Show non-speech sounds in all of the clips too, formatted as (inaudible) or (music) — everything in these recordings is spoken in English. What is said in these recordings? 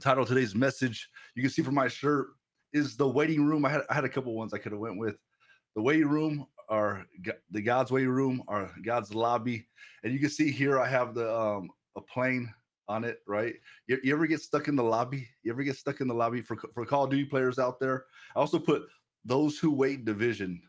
title of today's message, you can see from my shirt, is the waiting room. I had I had a couple ones I could have went with. The waiting room or the God's waiting room or God's lobby. And you can see here I have the um a plane on it, right? You, you, ever get stuck in the lobby? You ever get stuck in the lobby for for Call of Duty players out there? I also put those who wait division.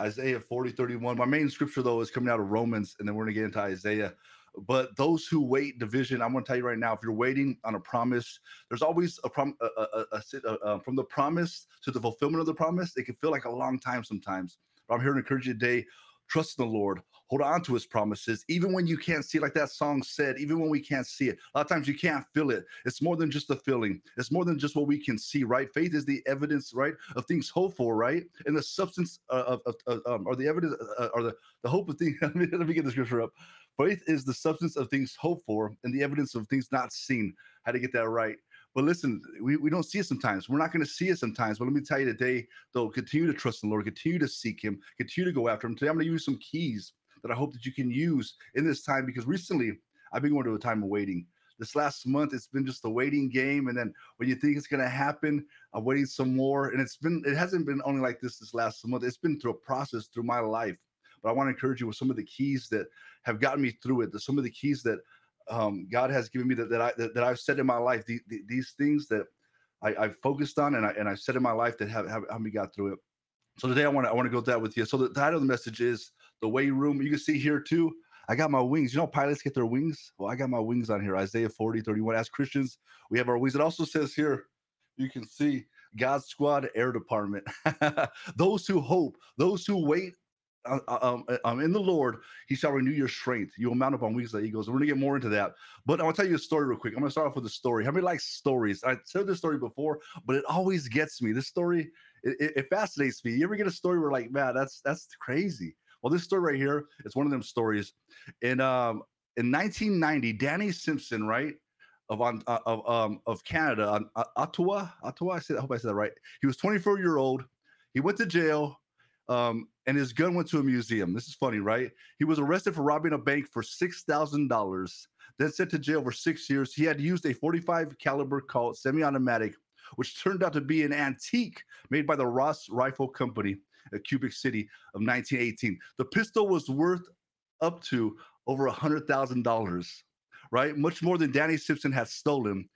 Isaiah 40, 31. My main scripture though is coming out of Romans, and then we're gonna get into Isaiah. But those who wait division, I'm going to tell you right now, if you're waiting on a promise, there's always a a, a, a, uh, from the promise to the fulfillment of the promise. It can feel like a long time sometimes. But I'm here to encourage you today. Trust in the Lord. Hold on to his promises, even when you can't see, like that song said, even when we can't see it. A lot of times you can't feel it. It's more than just a feeling, it's more than just what we can see, right? Faith is the evidence, right, of things hoped for, right? And the substance of, of, of um, or the evidence, uh, or the, the hope of things. (laughs) let me get the scripture up. Faith is the substance of things hoped for and the evidence of things not seen. How to get that right? But listen, we, we don't see it sometimes. We're not going to see it sometimes. But let me tell you today, though, continue to trust in the Lord, continue to seek Him, continue to go after Him. Today, I'm going to use some keys that I hope that you can use in this time because recently I've been going to a time of waiting. This last month, it's been just a waiting game, and then when you think it's going to happen, I'm waiting some more. And it's been, it hasn't been only like this this last month. It's been through a process through my life but I want to encourage you with some of the keys that have gotten me through it. Some of the keys that um, God has given me that, that I that, that, I've said in my life. The, the, these things that I, have focused on and I and I've said in my life that have, have, me got through it. So today I want to I want to go that with you. So the title of the message is the way room. You can see here too. I got my wings. You know, pilots get their wings. Well, I got my wings on here. Isaiah 40, 31. As Christians, we have our wings. It also says here, you can see God's squad air department. (laughs) those who hope, those who wait um, uh, um, in the Lord, He shall renew your strength. You will mount up on wings like eagles. We're gonna get more into that, but I want to tell you a story real quick. I'm gonna start off with a story. How many like stories? I told this story before, but it always gets me. This story, it, it, it fascinates me. You ever get a story where like, man, that's that's crazy. Well, this story right here, it's one of them stories. In um in 1990, Danny Simpson, right? Of on uh, of um of Canada, on uh, Ottawa, Ottawa. I said, I hope I said that right. He was 24 year old. He went to jail um, and his gun went to a museum. This is funny, right? He was arrested for robbing a bank for six thousand dollars, then sent to jail for six years. He had used a 45 caliber Colt semi-automatic, which turned out to be an antique made by the Ross Rifle Company at Quebec City of 1918. The pistol was worth up to over a hundred thousand dollars, right? Much more than Danny Simpson had stolen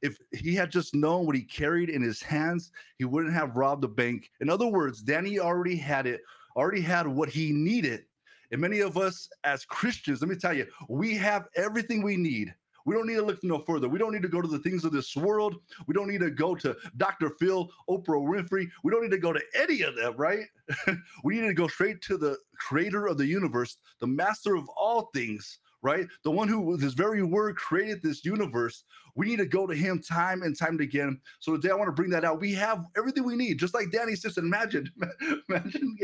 if he had just known what he carried in his hands, he wouldn't have robbed the bank. In other words, Danny already had it, already had what he needed. And many of us as Christians, let me tell you, we have everything we need. We don't need to look no further. We don't need to go to the things of this world. We don't need to go to Dr. Phil, Oprah Winfrey. We don't need to go to any of them, right? (laughs) we need to go straight to the creator of the universe, the master of all things, right? The one who, with his very word, created this universe. We need to go to him time and time again. So today I want to bring that out. We have everything we need, just like Danny Simpson. Imagine, (laughs) imagine,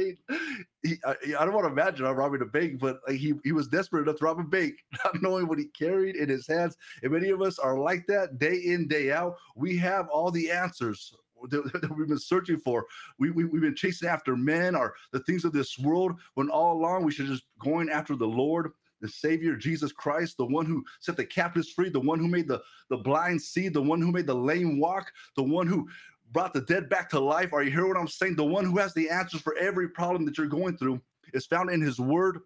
he, I, I, don't want to imagine I'm robbing a bank, but he, he was desperate enough to rob a bank, (laughs) not knowing what he carried in his hands. And many of us are like that day in, day out. We have all the answers (laughs) that, we've been searching for. We, we, we've been chasing after men or the things of this world when all along we should just going after the Lord the Savior, Jesus Christ, the one who set the captives free, the one who made the, the blind see, the one who made the lame walk, the one who brought the dead back to life. Are you hearing what I'm saying? The one who has the answers for every problem that you're going through is found in his word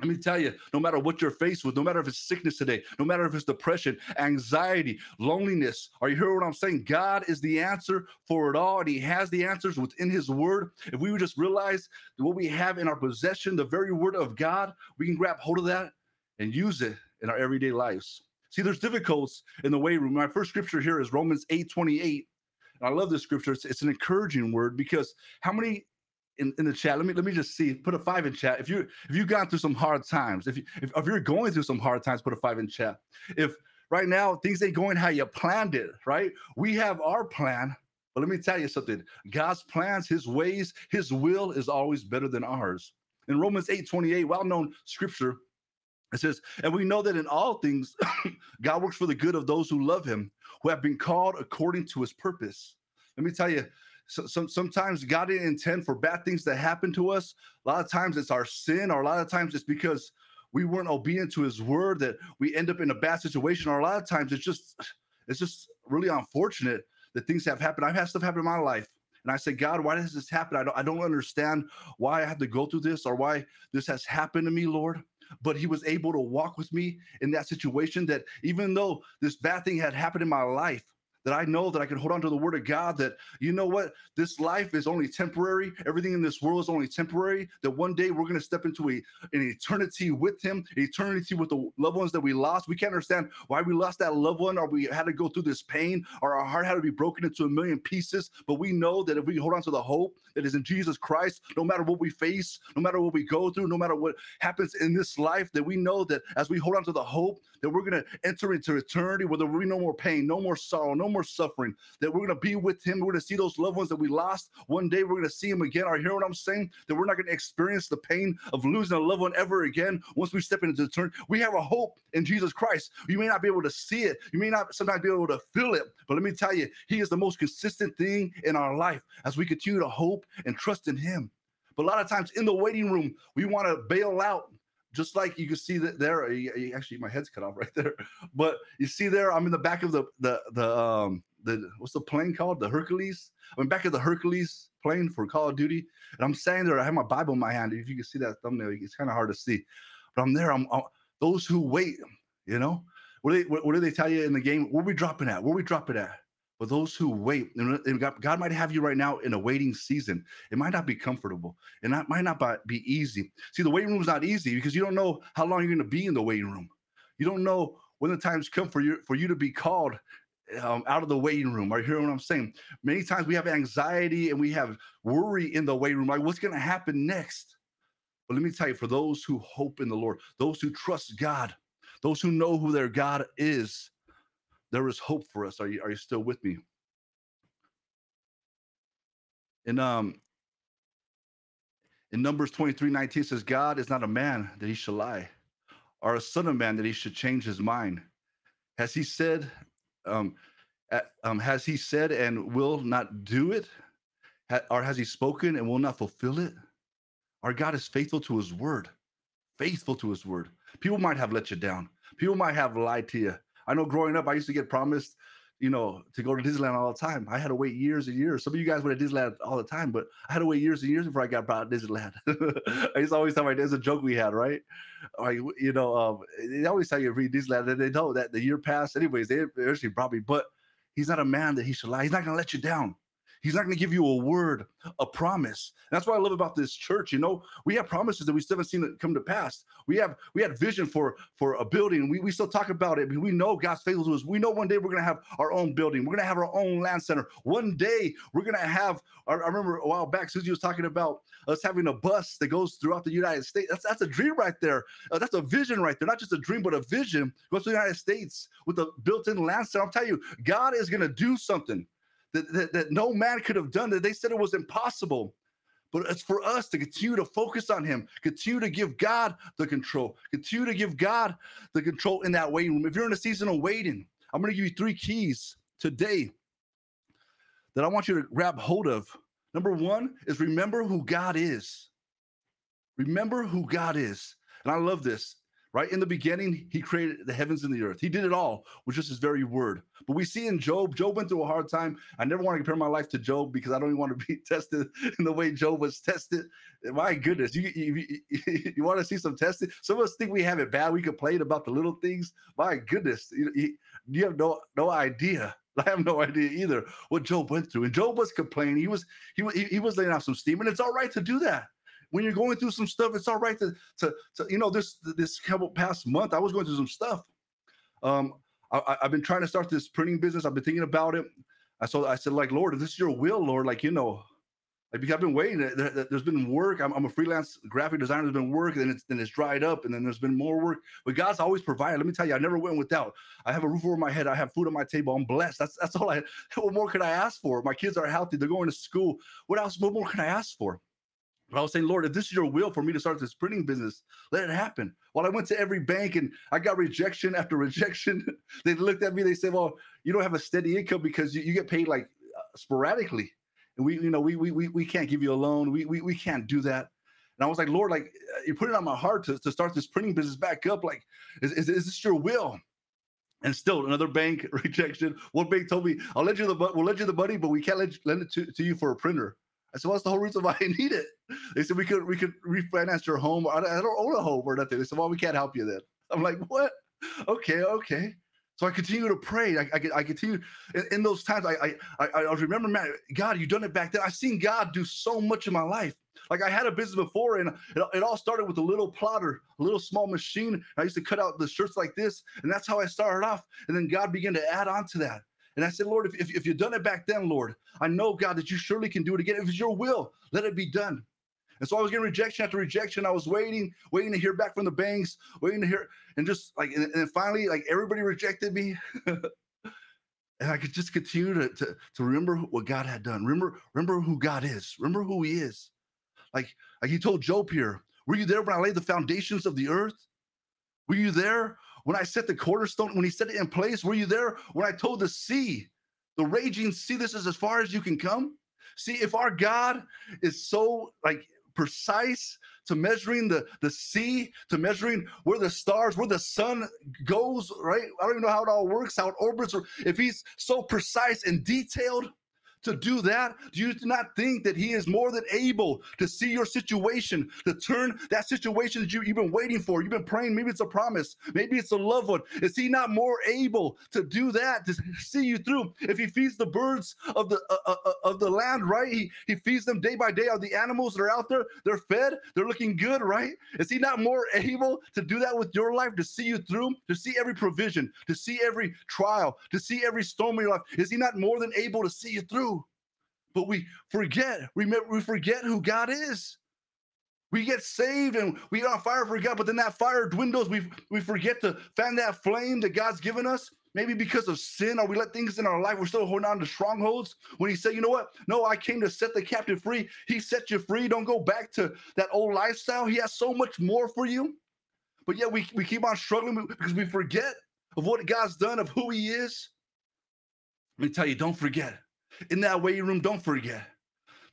let me tell you, no matter what you're faced with, no matter if it's sickness today, no matter if it's depression, anxiety, loneliness, are you hearing what I'm saying? God is the answer for it all, and He has the answers within His Word. If we would just realize what we have in our possession, the very Word of God, we can grab hold of that and use it in our everyday lives. See, there's difficulties in the way room. My first scripture here is Romans 8 28. And I love this scripture. It's, it's an encouraging word because how many in, in the chat. Let me let me just see. Put a five in chat. If you if you've gone through some hard times, if you if, if you're going through some hard times, put a five in chat. If right now things ain't going how you planned it, right? We have our plan, but let me tell you something. God's plans, his ways, his will is always better than ours. In Romans 8 28, well-known scripture, it says, and we know that in all things (coughs) God works for the good of those who love him, who have been called according to his purpose. Let me tell you, so, some, sometimes God didn't intend for bad things to happen to us. A lot of times it's our sin, or a lot of times it's because we weren't obedient to His word that we end up in a bad situation. Or a lot of times it's just it's just really unfortunate that things have happened. I've had stuff happen in my life. And I said, God, why does this happen? I don't, I don't understand why I have to go through this or why this has happened to me, Lord. But he was able to walk with me in that situation that even though this bad thing had happened in my life, that I know that I can hold on to the word of God, that you know what, this life is only temporary. Everything in this world is only temporary. That one day we're going to step into a, an eternity with Him, eternity with the loved ones that we lost. We can't understand why we lost that loved one or we had to go through this pain or our heart had to be broken into a million pieces. But we know that if we hold on to the hope that is in Jesus Christ, no matter what we face, no matter what we go through, no matter what happens in this life, that we know that as we hold on to the hope, that we're going to enter into eternity where there will be no more pain, no more sorrow, no more suffering, that we're going to be with him. We're going to see those loved ones that we lost. One day we're going to see him again. Are you hearing what I'm saying? That we're not going to experience the pain of losing a loved one ever again once we step into the turn. We have a hope in Jesus Christ. You may not be able to see it. You may not sometimes be able to feel it. But let me tell you, he is the most consistent thing in our life as we continue to hope and trust in him. But a lot of times in the waiting room, we want to bail out just like you can see that there. Actually, my head's cut off right there. (laughs) But you see there, I'm in the back of the the the um the what's the plane called? The Hercules. I'm in back of the Hercules plane for Call of Duty, and I'm standing there. I have my Bible in my hand. If you can see that thumbnail, it's kind of hard to see, but I'm there. I'm, I'm those who wait. You know, what do they what, what do they tell you in the game? Where we dropping at? Where we dropping at? But those who wait, God, God, might have you right now in a waiting season. It might not be comfortable, and that might not be easy. See, the waiting room is not easy because you don't know how long you're going to be in the waiting room. You don't know when the times come for you for you to be called um, out of the waiting room. Are you hearing what I'm saying? Many times we have anxiety and we have worry in the waiting room, like what's going to happen next. But let me tell you, for those who hope in the Lord, those who trust God, those who know who their God is, there is hope for us. Are you are you still with me? In um in Numbers 23, 19 says, God is not a man that he shall lie, or a son of man that he should change his mind. Has he said, um, at, um, has he said and will not do it? Ha, or has he spoken and will not fulfill it? Our God is faithful to his word, faithful to his word. People might have let you down. People might have lied to you. I know growing up, I used to get promised, you know, to go to Disneyland all the time. I had to wait years and years. Some of you guys went to Disneyland all the time, but I had to wait years and years before I got brought to Disneyland. (laughs) I used to always tell my there's a joke we had, right? Like, you know, um, they always tell you to read Disneyland, and they know that the year passed. Anyways, they actually probably, but he's not a man that he should lie. He's not gonna let you down. He's not going to give you a word, a promise. And that's what I love about this church. You know, we have promises that we still haven't seen come to pass. We have we had vision for for a building. We, we still talk about it. We know God's faithful to us. We know one day we're going to have our own building. We're going to have our own LAN center. One day we're going to have. I, I remember a while back, Susie was talking about us having a bus that goes throughout the United States. That's that's a dream right there. Uh, that's a vision right there. Not just a dream, but a vision. Goes to the United States with a built-in LAN center. I'm telling you, God is going to do something that, that, that no man could have done that. They said it was impossible. But it's for us to continue to focus on him continue to give god the control continue to give god the control in that waiting room. If you're in a season of waiting i'm going to give you three keys today that i want you to grab hold of. Number one is remember who god is. Remember who god is. And i love this right? In the beginning, he created the heavens and the earth. He did it all with just his very word. But we see in Job, Job went through a hard time. I never want to compare my life to Job because I don't even want to be (laughs) tested in the way Job was tested. My goodness, you, you, (laughs) you, want to see some testing? Some of us think we have it bad. We complain about the little things. My goodness, you, you have no no idea. (laughs) I have no idea either what Job went through. And Job was complaining. He was he, he was laying off some steam, and it's all right to do that when you're going through some stuff, it's all right to, to, to you know, this this couple past month, I was going through some stuff. Um, I, have been trying to start this printing business. I've been thinking about it. I so I said, like, Lord, if this is your will, Lord, like, you know, like I've been waiting. There, has been work. I'm, I'm, a freelance graphic designer. There's been work, and then it's then it's dried up, and then there's been more work. But God's always provided. Let me tell you, I never went without. I have a roof over my head. I have food on my table. I'm blessed. That's that's all I. (laughs) What more could I ask for? My kids are healthy. They're going to school. What else? What more can I ask for? But I was saying, Lord, if this is your will for me to start this printing business, let it happen. Well, I went to every bank and I got rejection after (laughs) rejection. they looked at me, they said, Well, you don't have a steady income because you, you get paid like uh, sporadically. And we, you know, we, we, we, we can't give you a loan. We, we, we can't do that. And I was like, Lord, like uh, you put it on my heart to, to start this printing business back up. Like, is, is, is this your will? and still another bank (laughs) rejection. One bank told me, "I'll let you the we'll let you the money, but we can't let lend it to, to you for a printer." I said, "Well, that's the whole reason why (laughs) I need it." They said we could we could refinance your home. I don't own a home or nothing. They said, "Well, we can't help you then." I'm like, "What?" Okay, okay. So I continue to pray. I, I, I continue in, in, those times. I, I I remember, man, God, you done it back then. I've seen God do so much in my life. Like I had a business before, and it, it all started with a little plotter, a little small machine. I used to cut out the shirts like this, and that's how I started off. And then God began to add on to that. And I said, Lord, if, if, if you've done it back then, Lord, I know, God, that you surely can do it again. If it's your will, let it be done. And so I was getting rejection after rejection. I was waiting, waiting to hear back from the banks, waiting to hear, and just like, and, and finally, like everybody rejected me. (laughs) and I could just continue to, to, to remember what God had done. Remember, remember who God is. Remember who He is. Like, like He told Job here, were you there when I laid the foundations of the earth? Were you there when I set the cornerstone, when He set it in place? Were you there when I told the sea, the raging sea, this is as far as you can come? See, if our God is so like precise to measuring the, the sea, to measuring where the stars, where the sun goes, right? I don't even know how it all works, how it orbits, if he's so precise and detailed, to do that? Do you not think that He is more than able to see your situation, to turn that situation that you, you've been waiting for? You've been praying, maybe it's a promise, maybe it's a loved one. Is He not more able to do that, to see you through? If He feeds the birds of the uh, uh, uh, of the land, right? He, he feeds them day by day. Are the animals that are out there, they're fed, they're looking good, right? Is He not more able to do that with your life, to see you through, to see every provision, to see every trial, to see every storm in your life? Is He not more than able to see you through? But we forget, remember, we forget who God is. We get saved and we get on fire for God, but then that fire dwindles. We we forget to fan that flame that God's given us. Maybe because of sin, or we let things in our life, we're still holding on to strongholds. When He said, you know what? No, I came to set the captive free. He set you free. Don't go back to that old lifestyle. He has so much more for you. But yet we, we keep on struggling because we forget of what God's done, of who He is. Let me tell you, don't forget in that waiting room, don't forget.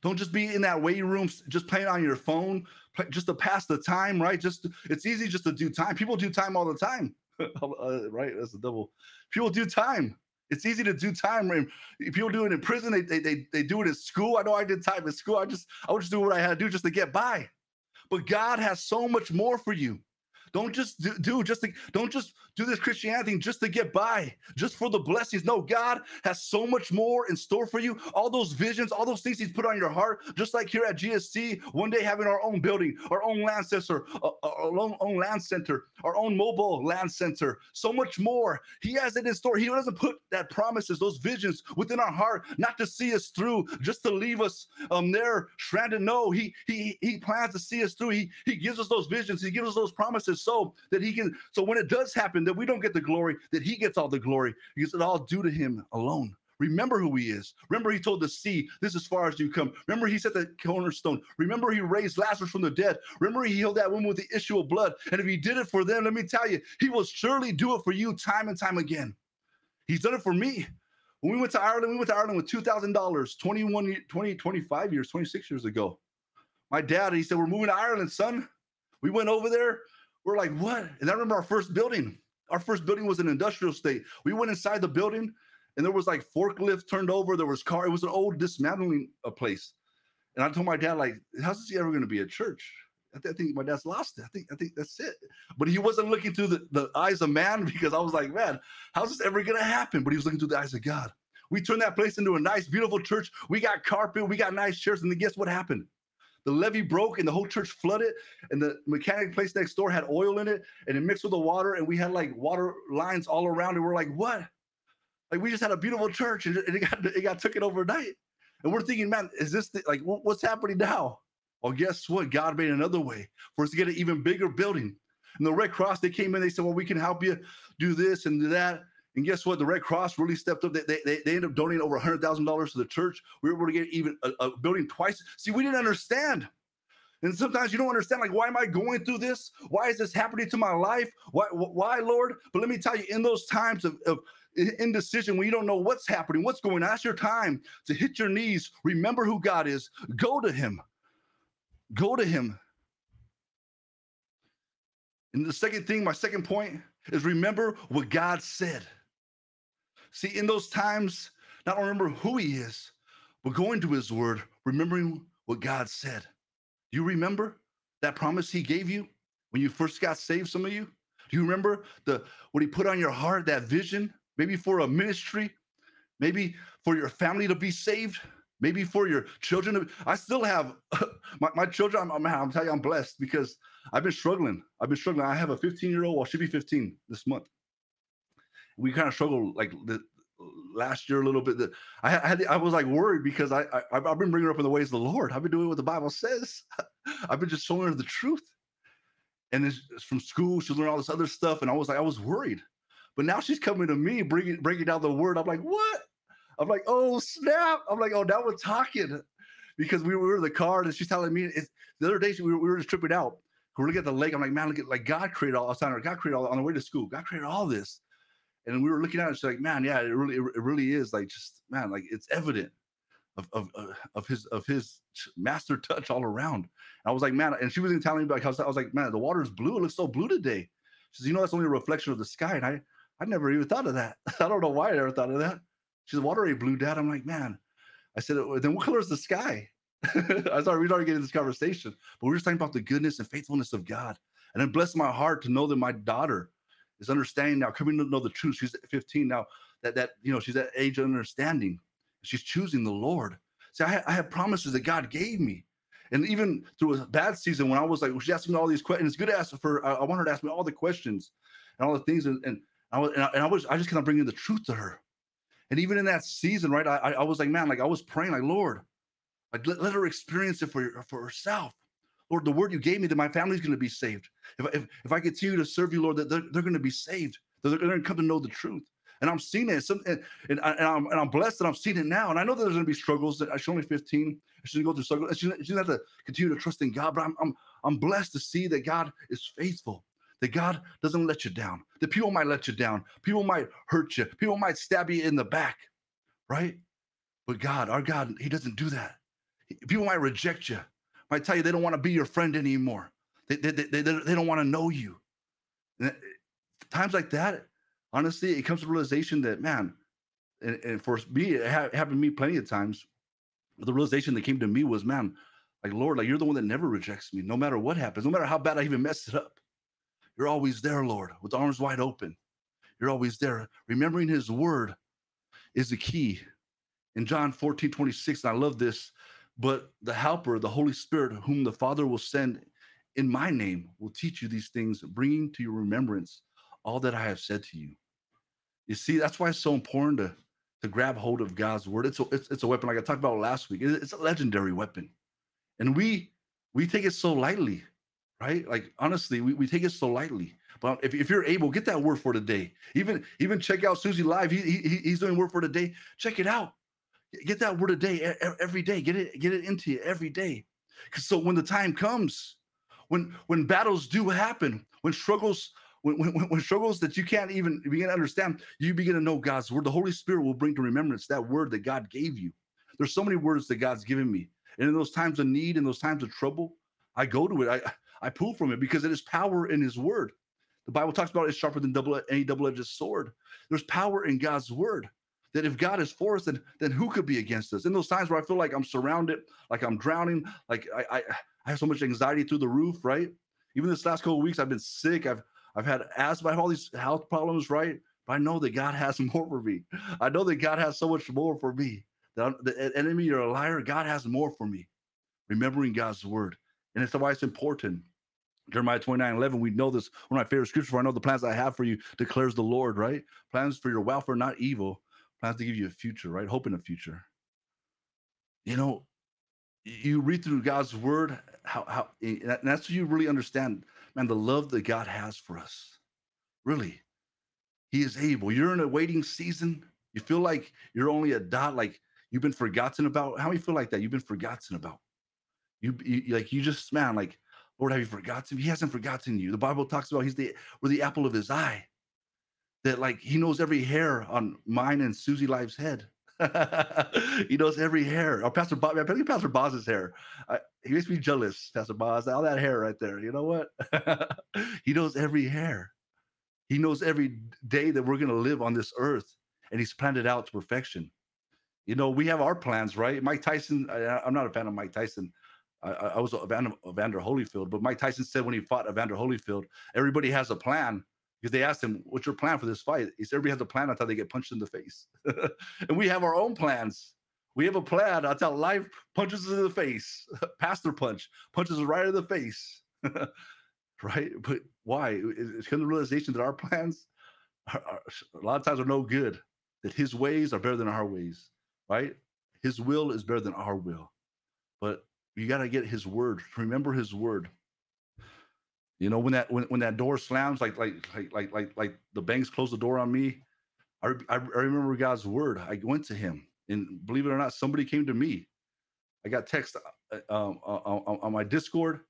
Don't just be in that waiting room, just playing on your phone, just to pass the time, right? Just it's easy just to do time. People do time all the time, (laughs) uh, right? That's a double. People do time. It's easy to do time. Right? People do it in prison. They, they they they do it in school. I know I did time in school. I just I would just do what I had to do just to get by. But God has so much more for you. Don't just do, do just to, don't just do this Christianity just to get by, just for the blessings. No, God has so much more in store for you. All those visions, all those things He's put on your heart, just like here at GSC, one day having our own building, our own LAN center, uh, uh, our own, own LAN center, our own mobile LAN center, so much more. He has it in store. He doesn't put that promises, those visions within our heart, not to see us through, just to leave us um there stranded. No, He He He plans to see us through. He He gives us those visions. He gives us those promises so that he can, so when it does happen, that we don't get the glory, that he gets all the glory because it's all due to him alone. Remember who he is. Remember, he told the sea, This is as far as you come. Remember, he set the cornerstone. Remember, he raised Lazarus from the dead. Remember, he healed that woman with the issue of blood. And if he did it for them, let me tell you, he will surely do it for you time and time again. He's done it for me. When we went to Ireland, we went to Ireland with $2,000 21, 20, 25 years, 26 years ago. My dad, he said, We're moving to Ireland, son. We went over there. We're like, what? And I remember our first building. Our first building was an industrial state. We went inside the building and there was like forklift turned over. There was car. It was an old dismantling uh, place. And I told my dad, like, how's this ever going to be a church? I, th- I, think my dad's lost it. I think I think that's it. But he wasn't looking through the, the eyes of man (laughs) because I was like, man, how's this ever going to happen? But he was looking through the eyes of God. We turned that place into a nice, beautiful church. We got carpet, we got nice chairs, and then guess what happened? The levee broke and the whole church flooded and the mechanic place next door had oil in it and it mixed with the water and we had like water lines all around and we're like what? Like we just had a beautiful church and it got it got taken overnight. And we're thinking man is this the, like what's happening now? Well guess what? God made another way for us to get an even bigger building. And the red cross they came in they said well we can help you do this and do that and guess what? The Red Cross really stepped up. They, they, they ended up donating over $100,000 to the church. We were able to get even a, a building twice. See, we didn't understand. And sometimes you don't understand, like, why am I going through this? Why is this happening to my life? Why, why Lord? But let me tell you, in those times of, of indecision, when you don't know what's happening, what's going on, that's your time to hit your knees. Remember who God is. Go to Him. Go to Him. And the second thing, my second point is remember what God said. See, in those times, not remember who he is, but going to his word, remembering what God said. Do you remember that promise he gave you when you first got saved? Some of you? Do you remember the what he put on your heart, that vision, maybe for a ministry, maybe for your family to be saved, maybe for your children. I still have (laughs) my, my children. I'm, I'm, I'm telling you, I'm blessed because I've been struggling. I've been struggling. I have a 15 year old. Well, she'll be 15 this month. We kind of struggled like the, last year a little bit. That I had, I was like worried because I, I I've been bringing her up in the ways of the Lord. I've been doing what the Bible says. (laughs) I've been just showing her the truth. And it's, it's from school, she's learning all this other stuff, and I was like, I was worried. But now she's coming to me, bringing breaking down the word. I'm like, what? I'm like, oh snap! I'm like, oh, now we're talking because we were in the car and she's telling me it's, the other day we were, we were just tripping out. We're looking at the lake. I'm like, man, look at like God created all. I was telling her, God created all on the way to school. God created all this, and we were looking at it. She's like, man, yeah, it really, it really is like just man, like it's evident of of uh, of his of his master touch all around. And I was like, man, and she was telling me about how I was like, man, the water's blue. It looks so blue today. She says, you know, that's only a reflection of the sky. And I I never even thought of that. (laughs) I don't know why I never thought of that. She said, water ain't blue, Dad. I'm like, man. I said, then what color is the sky? (laughs) I thought we started getting this conversation, but we were just talking about the goodness and faithfulness of God. And it blessed my heart to know that my daughter is understanding now, coming to know the truth. She's 15 now, that that you know, she's at age of understanding. She's choosing the Lord. See, I, I have promises that God gave me. And even through a bad season, when I was like, well, she asked me all these questions. It's good to ask for. I, uh, I want her to ask me all the questions and all the things. And, and I was, and I, and I was, I just kind of bringing the truth to her. And even in that season, right, I, I was like, man, like I was praying, like Lord, like let, let her experience it for for herself. Lord, the word you gave me that my family's going to be saved. If, if, if I continue to serve you, Lord, that they're, they're going to be saved. They're going to come to know the truth. And I'm seeing it. Some, and, and, I, I'm, and I'm blessed that I'm seeing it now. And I know that there's going to be struggles. That she's only 15. She's going to go through struggles. She, she doesn't have to continue to trust in God. But I'm, I'm, I'm blessed to see that God is faithful that God doesn't let you down, that people might let you down, people might hurt you, people might stab you in the back, right? But God, our God, He doesn't do that. People might reject you, might tell you they don't want to be your friend anymore. They, they, they, they, they don't want to know you. And times like that, honestly, it comes to realization that, man, and, and for me, it happened to me plenty of times. The realization that came to me was, man, like, Lord, like you're the one that never rejects me, no matter what happens, no matter how bad I even mess it up. You're always there, Lord, with arms wide open. You're always there. Remembering his word is the key. In John 14, 26, and I love this, but the helper, the Holy Spirit, whom the Father will send in my name, will teach you these things, bringing to your remembrance all that I have said to you. You see, that's why it's so important to, to grab hold of God's word. It's a, it's, it's a weapon, like I talked about last week. It's a legendary weapon. And we we take it so lightly right? Like honestly, we, we take it so lightly. But if, if you're able, get that word for today. Even even check out Susie Live. He, he he's doing word for today. Check it out. Get that word a day every day. Get it get it into you every day. Because so when the time comes, when when battles do happen, when struggles when, when, when, struggles that you can't even begin to understand, you begin to know God's word. The Holy Spirit will bring to remembrance that word that God gave you. There's so many words that God's given me. And in those times of need, in those times of trouble, I go to it. I I pull from it because it is power in his word. The Bible talks about it's sharper than double any double-edged sword. There's power in God's word. That if God is for us, then then who could be against us? In those times where I feel like I'm surrounded, like I'm drowning, like I I, I have so much anxiety through the roof, right? Even this last couple weeks, I've been sick. I've I've had asthma, I have all these health problems, right? But I know that God has (laughs) more for me. I know that God has so much more for me. That the enemy, you're a liar. God has more for me. Remembering God's word. And it's why it's important Jeremiah 29 11, we know this. One of my favorite scriptures, for I know the plans I have for you, declares the Lord, right? Plans for your welfare, not evil. Plans to give you a future, right? Hope in a future. You know, you read through God's word, how, how, that's what you really understand, man, the love that God has for us. Really, He is able. You're in a waiting season. You feel like you're only a dot, like you've been forgotten about. How many feel like that? You've been forgotten about. You, you like you just man, like Lord, have you forgotten? He hasn't forgotten you. The Bible talks about he's the we're the apple of his eye. That like he knows every hair on mine and Susie Life's head. (laughs) he knows every hair. Or Pastor Bob, I think Pastor Boz's hair. He makes me jealous, Pastor Boz. All that hair right there. You know what? (laughs) he knows every hair. He knows every day that we're gonna live on this earth. and he's planned it out to perfection. You know, we have our plans, right? Mike Tyson, I, am not a fan of Mike Tyson. I, I was a fan of Evander Holyfield, but Mike Tyson said when he fought Evander Holyfield, everybody has a plan because they asked him, "What's your plan for this fight?" He said, "Everybody has a plan until they get punched in the face." (laughs) and we have our own plans. We have a plan until life punches us in the face. (laughs) Pastor punch punches right in the face. (laughs) right? But why? It's because of the realization that our plans are, are, a lot of times are no good. That His ways are better than our ways. Right? His will is better than our will. But you got to get His word. Remember His word. You know, when that when, when that door slams, like like like like like like the banks close the door on me. I, I, I remember God's word. I went to Him, and believe it or not, somebody came to me. I got text uh, um, uh, on, on, my Discord.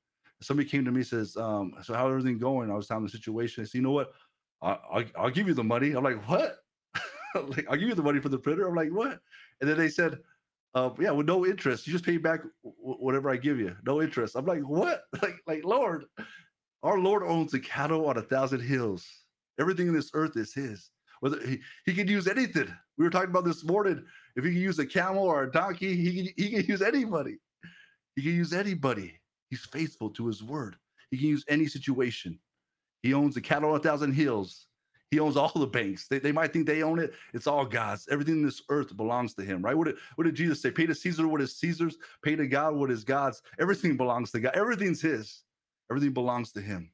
Somebody came to me says, um, "So how's everything going?" I was telling the situation. I said, "You know what? I, will I'll give you the money." I'm like, "What?" (laughs) like, "I'll give you the money for the printer." I'm like, "What?" And then they said, uh, "Yeah, with no interest. You just pay back whatever I give you, no interest." I'm like, "What?" (laughs) Like, like Lord, our Lord owns the cattle on a thousand hills. Everything in this earth is His. Whether he, he can use anything. We were talking about this morning. If he can use a camel or a donkey, he can, he can use anybody. He can use anybody. He's faithful to his word. He can use any situation. He owns the cattle on a thousand hills. He owns all the banks. They, they might think they own it. It's all God's. Everything in this earth belongs to him, right? What did, what did Jesus say? Pay to Caesar what is Caesar's, pay to God what is God's. Everything belongs to God. Everything's his. Everything belongs to Him.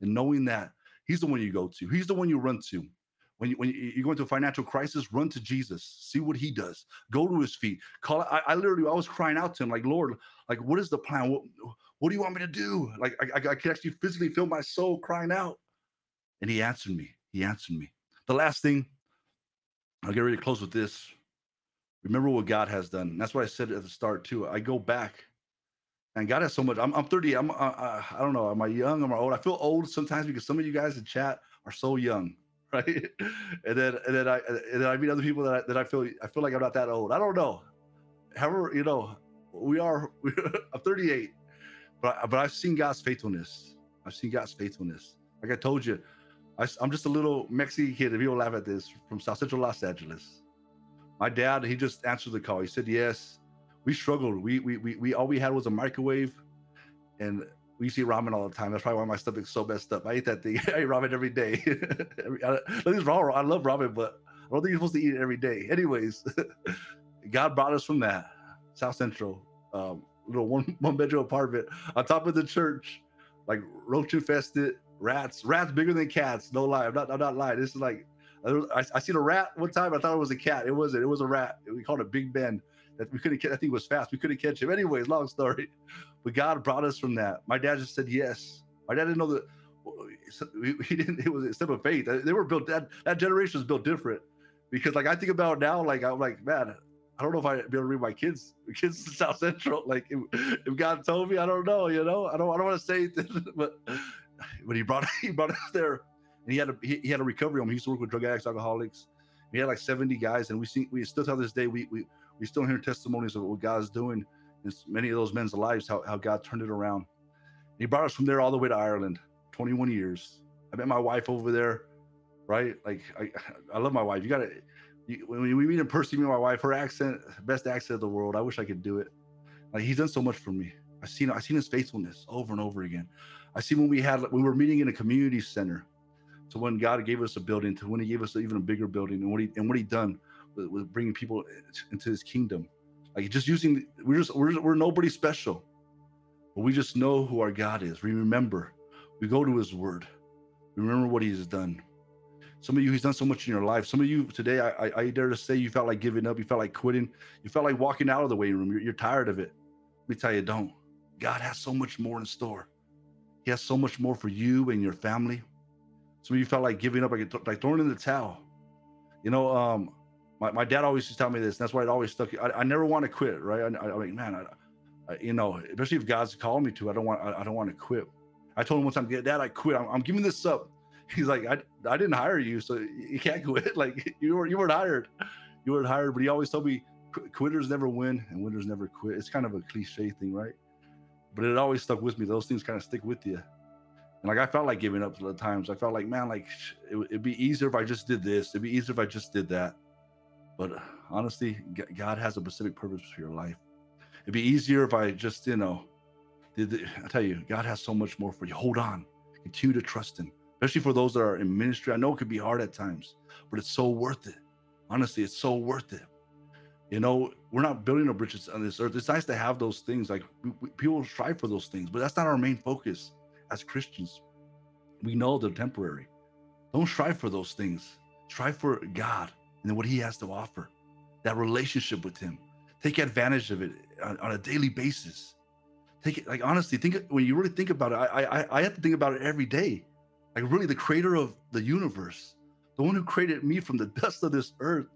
And knowing that He's the one you go to, He's the one you run to. When you, when you go into a financial crisis, run to Jesus. See what He does. Go to His feet. Call. I, I literally, I was crying out to Him, like, Lord, like, what is the plan? What, what do you want me to do? Like, I, I, I could actually physically feel my soul crying out. And He answered me. He answered me. The last thing, I'll get ready to close with this. Remember what God has done. And that's what I said at the start too. I go back and God has so much. I'm, I'm 30. I'm uh, uh, I don't know. Am I young? Am I old? I feel old sometimes because some of you guys in chat are so young, (laughs) right? and then and then I and then I meet other people that I, that I feel I feel like I'm not that old. I don't know. However, you know, we are. (laughs) I'm 38, but but I've seen God's faithfulness. I've seen God's faithfulness. Like I told you, I, I'm just a little Mexican kid. If people laugh at this, from South Central Los Angeles. My dad, he just answered the call. He said yes we struggled. We, we we we all we had was a microwave, and we see ramen all the time. That's probably why my stomach's so messed up. I eat that thing. (laughs) I eat ramen every day. (laughs) Nothing's wrong. I love ramen, but I don't think you're supposed to eat it every day. Anyways, (laughs) God brought us from that South Central, um, little one one bedroom apartment on top of the church, like roach infested rats. Rats bigger than cats. No lie. I'm not. I'm not lying. This is like I, I seen a rat one time. I thought it was a cat. It wasn't. It was a rat. We called it Big Ben that we couldn't. catch. I think it was fast. We couldn't catch him. Anyways, long story, but God brought us from that. My dad just said yes. My dad didn't know that. (laughs) He didn't. It was a step of faith. They were built. That that generation was built different, because like I think about now, like I'm like man, I don't know if I'd be able to read my kids, kids in South Central. (laughs) Like if, if God told me, I don't know. You know, I don't. I don't want to say anything, (laughs) but but he brought he brought us there, and he had a he, he had a recovery home. He used to work with drug addicts, alcoholics. He had like 70 guys, and we see we still to this day we we we still hear testimonies of what God's doing in many of those men's lives, how, how God turned it around. He brought us from there all the way to Ireland, 21 years. I met my wife over there, right? Like I, I love my wife. You gotta, you, when we meet in person, me and my wife, her accent, best accent of the world. I wish I could do it. Like he's done so much for me. I seen, I seen his faithfulness over and over again. I see when we had, when we were meeting in a community center, to when God gave us a building, to when He gave us even a bigger building, and what He and what He done with, with bringing people into his kingdom. Like just using, we're just we're, we're nobody special, but we just know who our God is. We remember, we go to His Word, we remember what He has done. Some of you, He's done so much in your life. Some of you today, I, I, I dare to say, you felt like giving up, you felt like quitting, you felt like walking out of the waiting room. You're, you're tired of it. Let me tell you, don't. God has so much more in store. He has so much more for you and your family. Some of you felt like giving up, like, like throwing in the towel. You know, um, my, my dad always used to tell me this. And that's why it always stuck. I, I never want to quit, right? I, I, I mean, man, I, you know, especially if God's calling me to, I don't want, I, don't want to quit. I told him one time, Dad, I quit. I'm, I'm giving this up. (laughs) He's like, I, I didn't hire you, so you can't (laughs) quit. Like (laughs) you were, you weren't hired. You weren't hired. But he always told me, quitters never win and winners never quit. It's kind of a cliche thing, right? But it always stuck with me. Those things kind of stick with you. And like I felt like giving up at times. I felt like, man, like it, would be easier if I just did this. It'd be easier if I just did that But honestly, God has a specific purpose for your life. It'd be easier if I just, you know, did I tell you, God has so much more for you. Hold on, continue to trust Him, especially for those that are in ministry. I know it could be hard at times, but it's so worth it. Honestly, it's so worth it. You know, we're not building our bridges on this earth. It's nice to have those things. Like we, we, people strive for those things, but that's not our main focus as Christians. We know they're temporary. Don't strive for those things. Strive for God and what He has to offer. That relationship with Him. Take advantage of it on, on a daily basis. Take it like honestly. Think when you really think about it. I, I I have to think about it every day. Like really, the Creator of the universe, the one who created me from the (laughs) dust of this earth,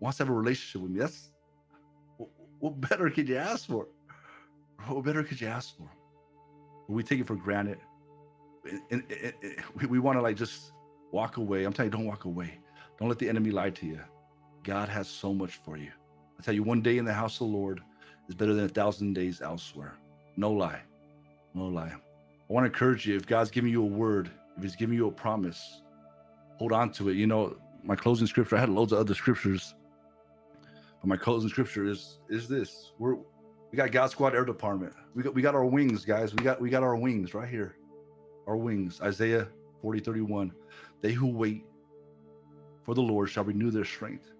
wants to have a relationship with me. That's what better could you ask for? What better could you ask for? We take it for granted. And, we, we want to like just walk away. I'm telling you, don't walk away. Don't let the enemy lie to you. God has so much for you. I tell you, one day in the house of the Lord is better than a thousand days elsewhere. No lie. No lie. I want to encourage you if God's giving you a word, if He's giving you a promise, hold on to it. You know, my closing scripture, I had loads of other scriptures but my closing scripture is is this: we're we got God Squad Air Department. We got we got our wings, guys. We got we got our wings right here. Our wings. Isaiah 40, 31. They who wait for the Lord shall renew their strength.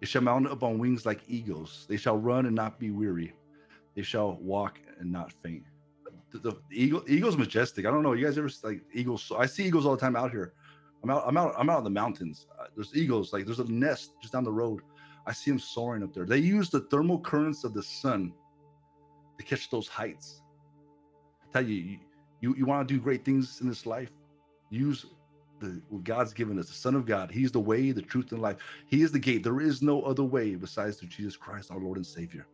They shall mount up on wings like eagles. They shall run and not be weary. They shall walk and not faint. The, the, eagle, eagle's majestic. I don't know. You guys ever like eagles? I see eagles all the time out here. I'm out. I'm out. I'm out in the mountains. Uh, there's eagles. Like there's a nest just down the road. I see them soaring up there. They use the thermal currents of the sun to catch those heights. I tell you, you, you want to do great things in this life, use the what God's given us, the Son of God. He's the way, the truth, and life. He is the gate. There is no other way besides through Jesus Christ, our Lord and Savior.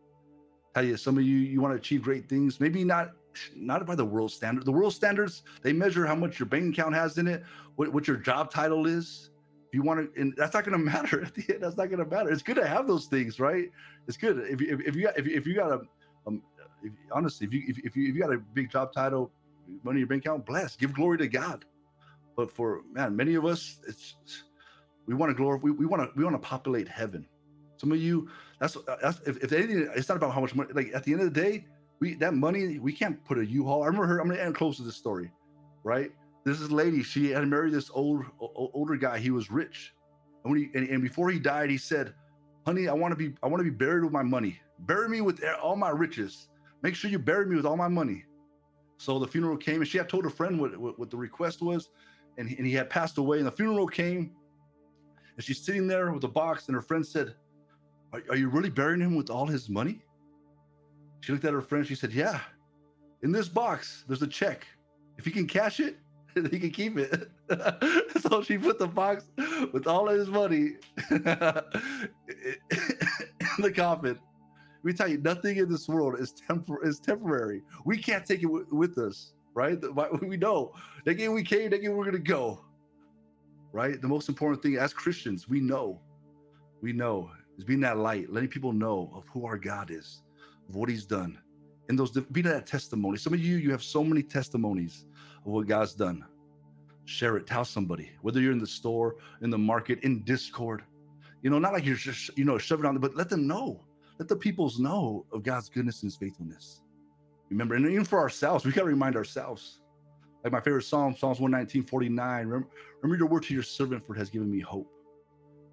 Tell you, some of you you want to achieve great things, maybe not not by the world standard. The world standards they measure how much your bank account has in it, what, what your job title is, if you want to, and that's not going (laughs) to matter at the end. That's not going to matter. It's good to have those things, right? It's good if you if, if you got if, if you got a um, if, honestly if you if, if you if you got a big job title, money in your bank account, bless, give glory to God. But for man, many of us, it's we want to glory. We, we want to we want to populate heaven. Some of you, that's that's if, if anything, it's not about how much money. Like at the end of the day, we that money we can't put a U-Haul. I remember her. I'm gonna end close to this story, right? this is lady she had married this old older guy he was rich and when he and, and before he died he said honey i want to be i want to be buried with my money bury me with all my riches make sure you bury me with all my money so the funeral came and she had told a friend what, what, what the request was and he, and he had passed away and the funeral came and she's sitting there with a box and her friend said are, are you really burying him with all his money she looked at her friend she said yeah in this box there's a check if he can cash it (laughs) he can keep it. (laughs) so she put the box with all his money (laughs) in the coffin. We tell you, nothing in this world is tempor- is temporary. We can't take it with us, right? (laughs) We know that game we came, that game we're gonna go. Right? The most important thing as Christians, we know, we know is being that light, letting people know of who our God is, of what He's done, and those be that testimony. Some of you, you have so many testimonies of what God's done. Share it, tell somebody, whether you're in the store, in the market, in Discord. You know, not like you're just, you know, shoving on, but let them know. Let the peoples know of God's goodness and his faithfulness. Remember, and even for ourselves, we got to remind ourselves. Like my favorite psalm, Psalms 119, 49. Remember, remember your word to your servant, for it has given me hope.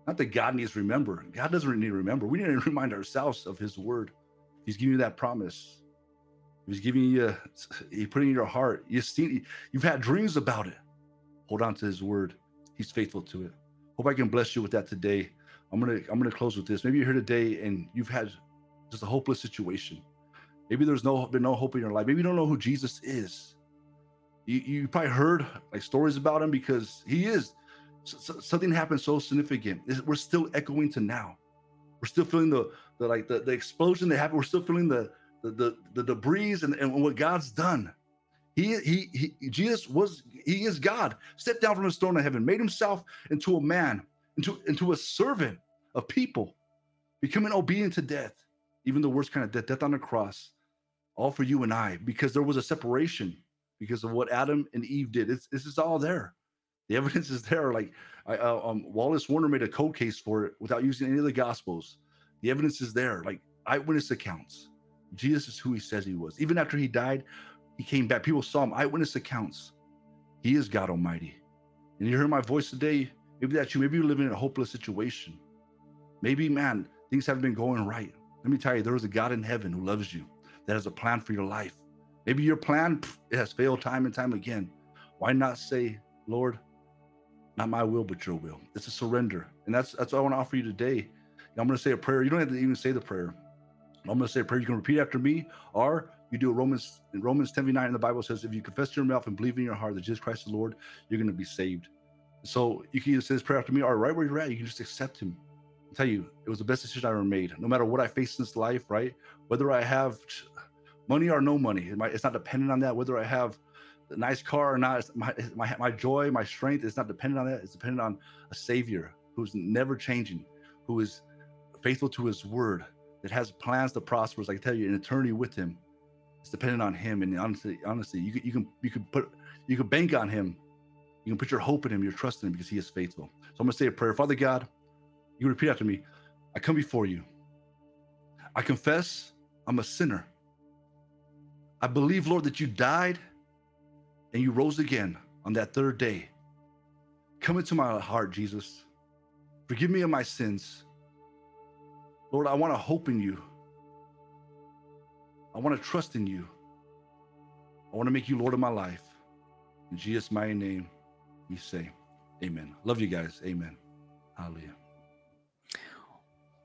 Not that God needs to remember. God doesn't need to remember. We need to remind ourselves of his word. He's giving you that promise. He's giving you, he put it in your heart. You've seen, you've had dreams about it. Hold on to his word. He's faithful to it. Hope I can bless you with that today. I'm gonna, I'm gonna close with this. Maybe you're here today and you've had just a hopeless situation. Maybe there's no been no hope in your life. Maybe you don't know who Jesus is. You, you probably heard like stories about him because he is. something happened so significant. We're still echoing to now. We're still feeling the, the like the, the explosion that happened. We're still feeling the the the, the debris and, and what God's done. He, he, he, Jesus was, he is God, stepped down from his throne of heaven, made himself into a man, into, into a servant of people, becoming obedient to death, even the worst kind of death, death on the cross, all for you and I, because there was a separation because of what Adam and Eve did. It's, this is all there. The (laughs) evidence is there. Like I, uh, um, Wallace Warner made a cold case for it without using any of the gospels. The evidence is there. Like eyewitness accounts. Jesus is who he says he was. Even after he died, he came back. People saw him. Eyewitness accounts. He is God Almighty. And you hear my voice today. Maybe that's you. Maybe you're living in a hopeless situation. Maybe, man, things haven't been going right. Let me tell you, there is a God in heaven who loves you, that has a plan for your life. Maybe your plan it has failed time and time again. Why not say, Lord, not my will, but your will? It's a surrender. And that's that's what I want to offer you today. I'm going to say a prayer. You don't have to even say the prayer. I'm going to say a prayer. You can repeat after me, or you do a Romans in Romans 10 9 in the Bible says, if you confess your mouth and believe in your heart that Jesus Christ is Lord, you're going to be saved. So you can either say this prayer after me, or right where you're at, you can just accept Him. I tell you, it was the best decision I ever made. No matter what I face in this life, right? Whether I have money or no money, it's not dependent on that. Whether I have a nice car or not, my, my my joy, my strength is not dependent on that. It's dependent on a Savior who's never changing, who is faithful to His word, that has plans to prosper. As I can tell you, an eternity with Him. It's dependent on Him, and honestly, honestly, you can you can you can put you can bank on Him. You can put your hope in Him, your trust in Him, because He is faithful. So I'm gonna say a prayer, Father God. You repeat after me. I come before you. I confess I'm a sinner. I believe, Lord, that you died and you rose again on that third day. Come into my heart, Jesus. Forgive me of my sins. Lord, I want to hope in you. I want to trust in you. I want to make you Lord of my life. In Jesus' mighty name, we say, Amen. Love you guys. Amen. Hallelujah.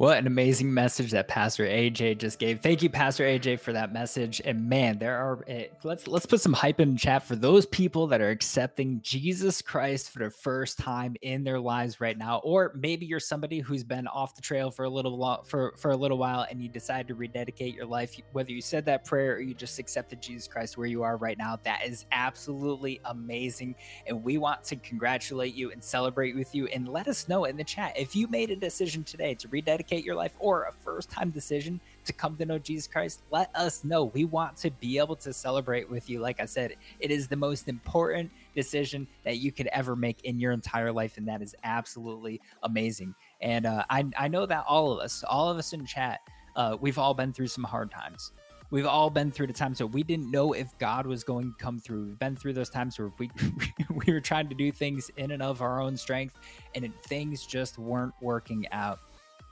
What an amazing message that Pastor AJ just gave. Thank you, Pastor AJ, for that message. And man, there are eh, let's let's put some hype in chat for those people that are accepting Jesus Christ for the first time in their lives right now. Or maybe you're somebody who's been off the trail for a little while for, for a little while and you decide to rededicate your life. Whether you said that prayer or you just accepted Jesus Christ where you are right now, that is absolutely amazing. And we want to congratulate you and celebrate with you. And let us know in the chat if you made a decision today to rededicate your life or a first time decision to come to know Jesus Christ, let us know. We want to be able to celebrate with you. Like I said, it is the most important decision that you could ever make in your entire life. And that is absolutely amazing. And uh, I, I know that all of us, all of us in chat, uh, we've all been through some hard times. We've all been through the times where we didn't know if God was going to come through. We've been through those times where we (laughs) we were trying to do things in and of our own strength, and things just weren't working out.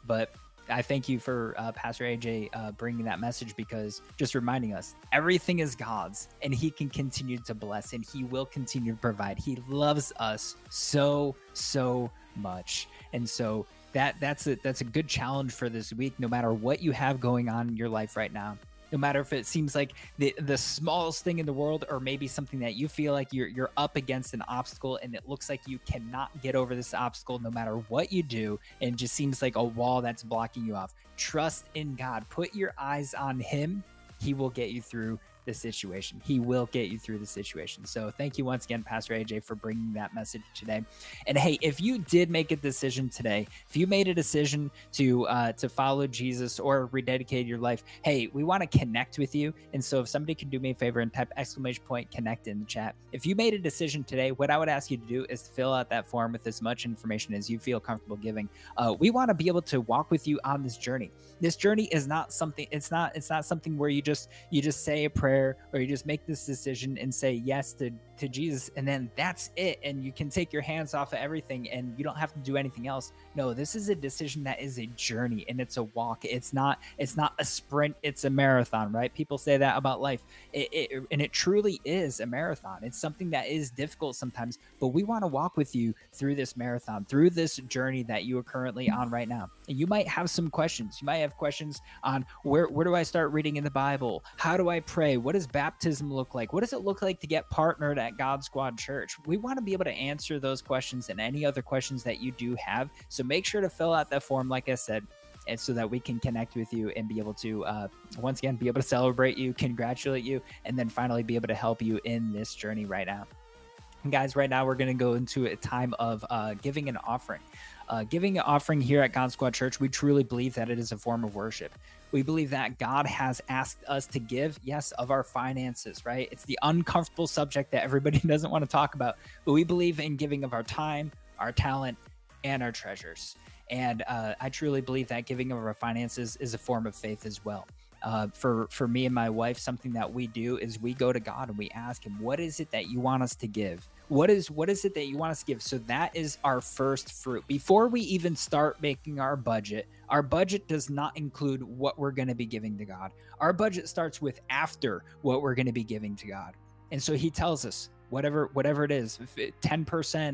But I thank you for uh, Pastor AJ uh, bringing that message because just reminding us everything is God's and He can continue to bless and He will continue to provide. He loves us so so much, and so that that's a that's a good challenge for this week. No matter what you have going on in your life right now, no matter if it seems like the the smallest thing in the world or maybe something that you feel like you're you're up against an obstacle and it looks like you cannot get over this obstacle no matter what you do and just seems like a wall that's blocking you off. Trust in god. Put your eyes on him. He will get you through the situation. He will get you through the situation. So thank you once again, Pastor AJ, for bringing that message today. And hey, if you did make a decision today, if you made a decision to uh, to follow Jesus or rededicate your life, hey, we want to connect with you. And so if somebody can do me a favor and type exclamation point connect in the chat. If you made a decision today, what I would ask you to do is fill out that form with as much information as you feel comfortable giving. Uh, we want to be able to walk with you on this journey. This journey is not something. It's not. It's not something where you just you just say a prayer prayer or you just make this decision and say yes to to Jesus and then that's it and you can take your hands off of everything and you don't have to do anything else. No, this is a decision that is a journey and it's a walk. It's not it's not a sprint, it's a marathon, right? People say that about life. It, it, and it truly is a marathon. It's something that is difficult sometimes, but we want to walk with you through this marathon, through this journey that you are currently on right now. And you might have some questions. You might have questions on where where do I start reading in the Bible? How do I pray? What does baptism look like? What does it look like to get partnered at God Squad Church. We want to be able to answer those questions and any other questions that you do have. So make sure to fill out that form, like I said, and so that we can connect with you and be able to uh, once again be able to celebrate you congratulate you and then finally be able to help you in this journey right now and guys right now we're going to go into a time of uh, giving an offering uh, giving an offering here at god squad church we truly believe that it is a form of worship We believe that God has asked us to give, yes, of our finances, right? It's the uncomfortable subject that everybody (laughs) doesn't want to talk about, but we believe in giving of our time, our talent, and our treasures. And uh, I truly believe that giving of our finances is a form of faith as well. Uh, for for me and my wife, something that we do is we go to God and we ask Him, "What is it that you want us to give? What is what is it that you want us to give?" So that is our first fruit. Before we even start making our budget, our budget does not include what we're going to be giving to God. Our budget starts with after what we're going to be giving to God. And so He tells us, whatever whatever it is 10%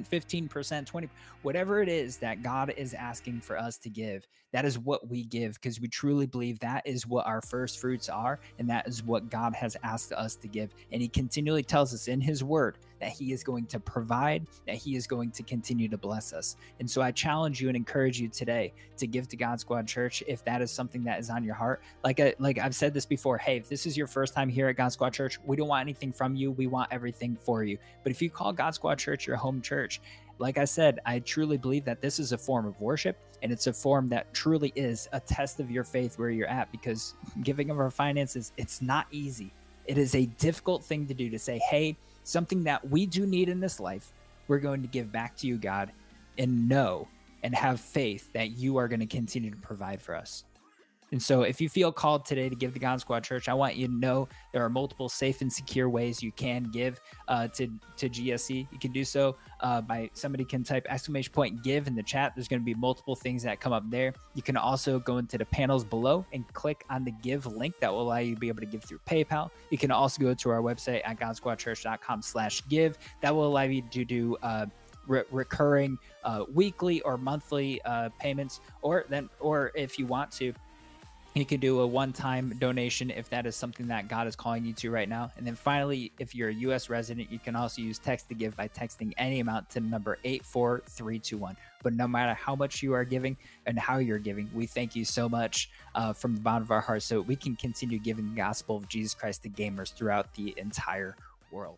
15% 20 whatever it is that god is asking for us to give that is what we give because we truly believe that is what our first fruits are and that is what god has asked us to give. And he continually tells us in his word that he is going to provide that he is going to continue to bless us. And so i challenge you and encourage you today to give to god squad church if that is something that is on your heart. Like I, like i've said this before hey if this is your first time here at god squad church we don't want anything from you. We want everything for you. But if you call god squad church your home church like I said, I truly believe that this is a form of worship and it's a form that truly is a test of your faith where you're at because giving of our finances, it's not easy. It is a difficult thing to do to say, hey, something that we do need in this life, we're going to give back to you, God, and know and have faith that you are going to continue to provide for us. And so, if you feel called today to give the God Squad Church, I want you to know there are multiple safe and secure ways you can give uh, to to GSC. You can do so uh, by somebody can type exclamation point give in the chat. There's going to be multiple things that come up there. You can also go into the panels below and click on the give link that will allow you to be able to give through PayPal. You can also go to our website at godsquadchurch.com/give. That will allow you to do. Uh, re- recurring uh, weekly or monthly uh, payments, or then, or if you want to, you can do a one time donation if that is something that God is calling you to right now. And then finally, if you're a US resident, you can also use text to give by texting any amount to number 84321. But no matter how much you are giving and how you're giving, we thank you so much uh, from the bottom of our hearts so we can continue giving the gospel of Jesus Christ to gamers throughout the entire world.